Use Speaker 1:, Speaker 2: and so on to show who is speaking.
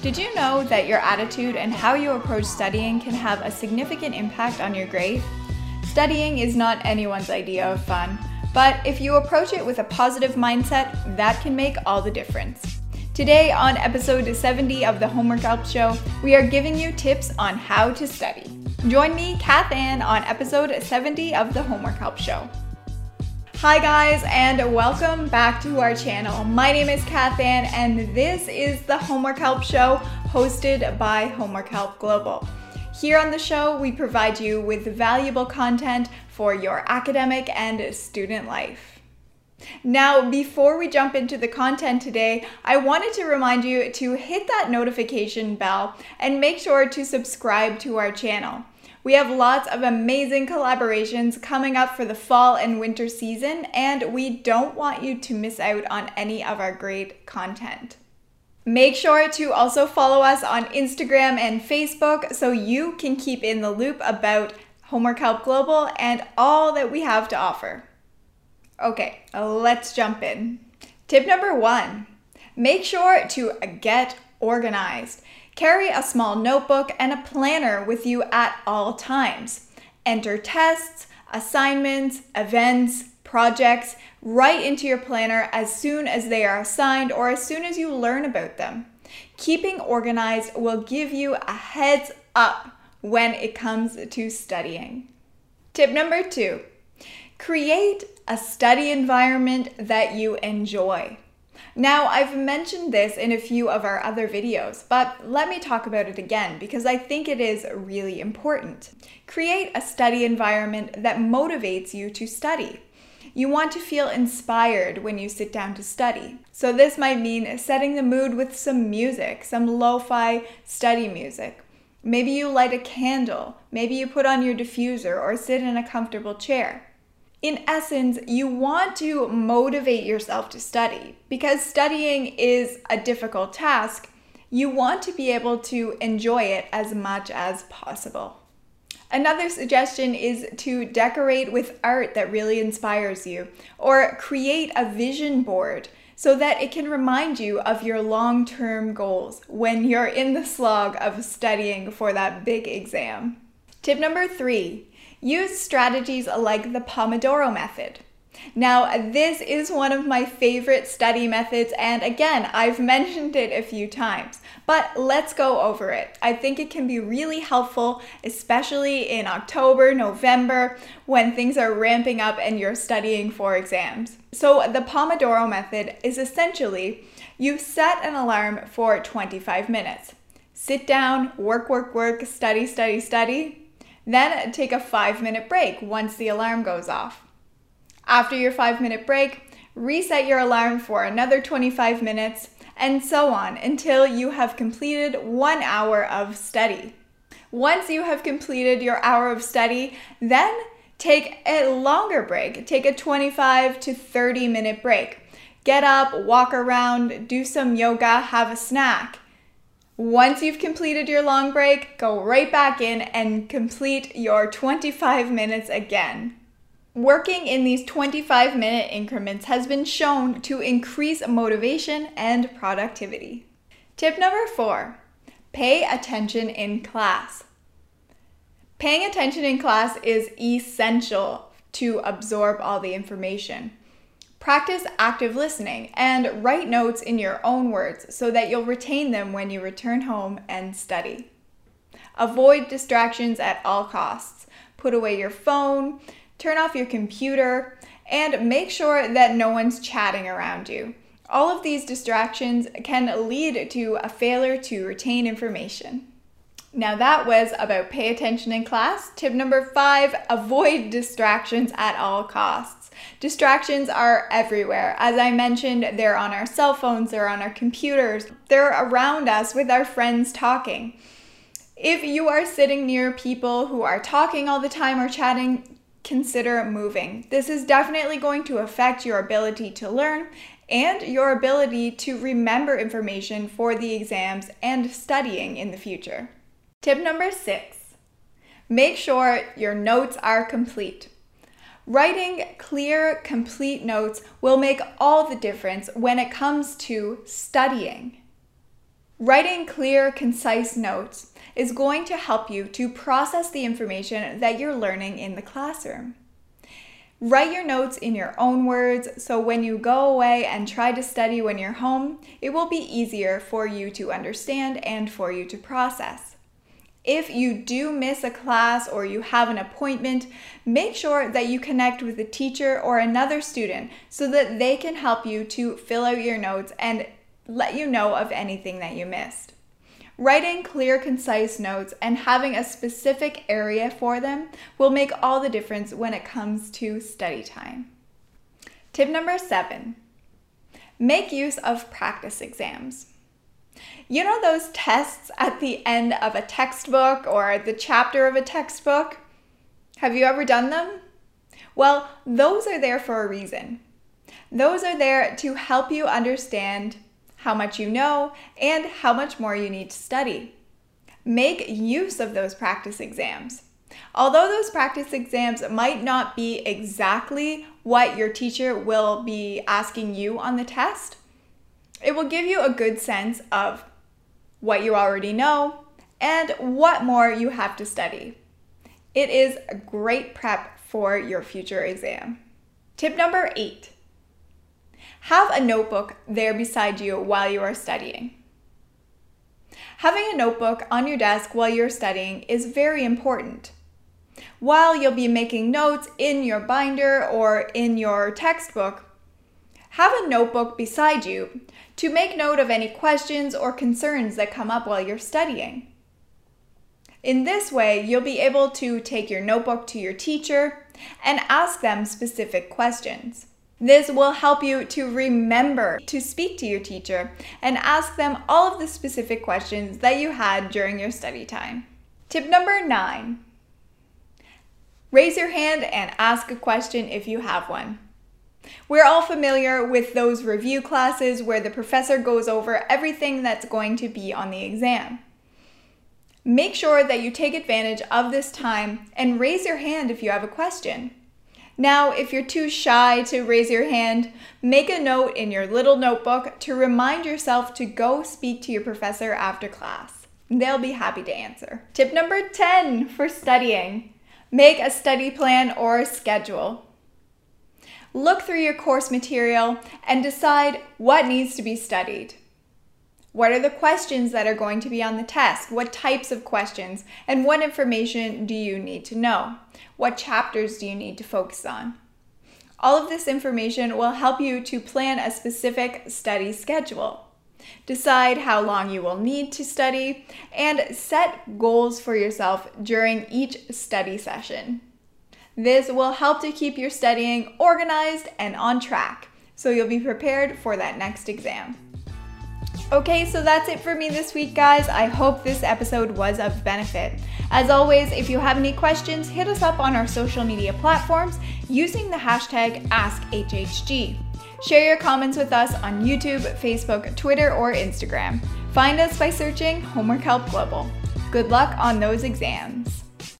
Speaker 1: Did you know that your attitude and how you approach studying can have a significant impact on your grade? Studying is not anyone's idea of fun, but if you approach it with a positive mindset, that can make all the difference. Today, on episode 70 of the Homework Help Show, we are giving you tips on how to study. Join me, Kath Ann, on episode 70 of the Homework Help Show. Hi guys and welcome back to our channel. My name is Kath Ann and this is the Homework Help Show hosted by Homework Help Global. Here on the show, we provide you with valuable content for your academic and student life. Now, before we jump into the content today, I wanted to remind you to hit that notification bell and make sure to subscribe to our channel. We have lots of amazing collaborations coming up for the fall and winter season, and we don't want you to miss out on any of our great content. Make sure to also follow us on Instagram and Facebook so you can keep in the loop about Homework Help Global and all that we have to offer. Okay, let's jump in. Tip number one make sure to get organized. Carry a small notebook and a planner with you at all times. Enter tests, assignments, events, projects right into your planner as soon as they are assigned or as soon as you learn about them. Keeping organized will give you a heads up when it comes to studying. Tip number two create a study environment that you enjoy. Now, I've mentioned this in a few of our other videos, but let me talk about it again because I think it is really important. Create a study environment that motivates you to study. You want to feel inspired when you sit down to study. So, this might mean setting the mood with some music, some lo fi study music. Maybe you light a candle, maybe you put on your diffuser or sit in a comfortable chair in essence, you want to motivate yourself to study because studying is a difficult task. You want to be able to enjoy it as much as possible. Another suggestion is to decorate with art that really inspires you or create a vision board so that it can remind you of your long term goals when you're in the slog of studying for that big exam. Tip number three Use strategies like the Pomodoro method. Now, this is one of my favorite study methods, and again, I've mentioned it a few times, but let's go over it. I think it can be really helpful, especially in October, November, when things are ramping up and you're studying for exams. So, the Pomodoro method is essentially you set an alarm for 25 minutes. Sit down, work, work, work, study, study, study, then take a five minute break once the alarm goes off. After your five minute break, reset your alarm for another 25 minutes, and so on until you have completed one hour of study. Once you have completed your hour of study, then take a longer break. Take a 25 to 30 minute break. Get up, walk around, do some yoga, have a snack. Once you've completed your long break, go right back in and complete your 25 minutes again. Working in these 25 minute increments has been shown to increase motivation and productivity. Tip number four pay attention in class. Paying attention in class is essential to absorb all the information. Practice active listening and write notes in your own words so that you'll retain them when you return home and study. Avoid distractions at all costs. Put away your phone, turn off your computer, and make sure that no one's chatting around you. All of these distractions can lead to a failure to retain information. Now, that was about pay attention in class. Tip number five avoid distractions at all costs. Distractions are everywhere. As I mentioned, they're on our cell phones, they're on our computers, they're around us with our friends talking. If you are sitting near people who are talking all the time or chatting, consider moving. This is definitely going to affect your ability to learn and your ability to remember information for the exams and studying in the future. Tip number six make sure your notes are complete. Writing clear, complete notes will make all the difference when it comes to studying. Writing clear, concise notes is going to help you to process the information that you're learning in the classroom. Write your notes in your own words so when you go away and try to study when you're home, it will be easier for you to understand and for you to process. If you do miss a class or you have an appointment, make sure that you connect with a teacher or another student so that they can help you to fill out your notes and let you know of anything that you missed. Writing clear, concise notes and having a specific area for them will make all the difference when it comes to study time. Tip number seven make use of practice exams. You know those tests at the end of a textbook or the chapter of a textbook? Have you ever done them? Well, those are there for a reason. Those are there to help you understand how much you know, and how much more you need to study. Make use of those practice exams. Although those practice exams might not be exactly what your teacher will be asking you on the test, it will give you a good sense of what you already know and what more you have to study. It is a great prep for your future exam. Tip number eight have a notebook there beside you while you are studying. Having a notebook on your desk while you're studying is very important. While you'll be making notes in your binder or in your textbook, have a notebook beside you to make note of any questions or concerns that come up while you're studying. In this way, you'll be able to take your notebook to your teacher and ask them specific questions. This will help you to remember to speak to your teacher and ask them all of the specific questions that you had during your study time. Tip number nine raise your hand and ask a question if you have one. We're all familiar with those review classes where the professor goes over everything that's going to be on the exam. Make sure that you take advantage of this time and raise your hand if you have a question. Now, if you're too shy to raise your hand, make a note in your little notebook to remind yourself to go speak to your professor after class. They'll be happy to answer. Tip number 10 for studying make a study plan or schedule. Look through your course material and decide what needs to be studied. What are the questions that are going to be on the test? What types of questions? And what information do you need to know? What chapters do you need to focus on? All of this information will help you to plan a specific study schedule. Decide how long you will need to study and set goals for yourself during each study session. This will help to keep your studying organized and on track so you'll be prepared for that next exam. Okay, so that's it for me this week, guys. I hope this episode was of benefit. As always, if you have any questions, hit us up on our social media platforms using the hashtag AskHHG. Share your comments with us on YouTube, Facebook, Twitter, or Instagram. Find us by searching Homework Help Global. Good luck on those exams.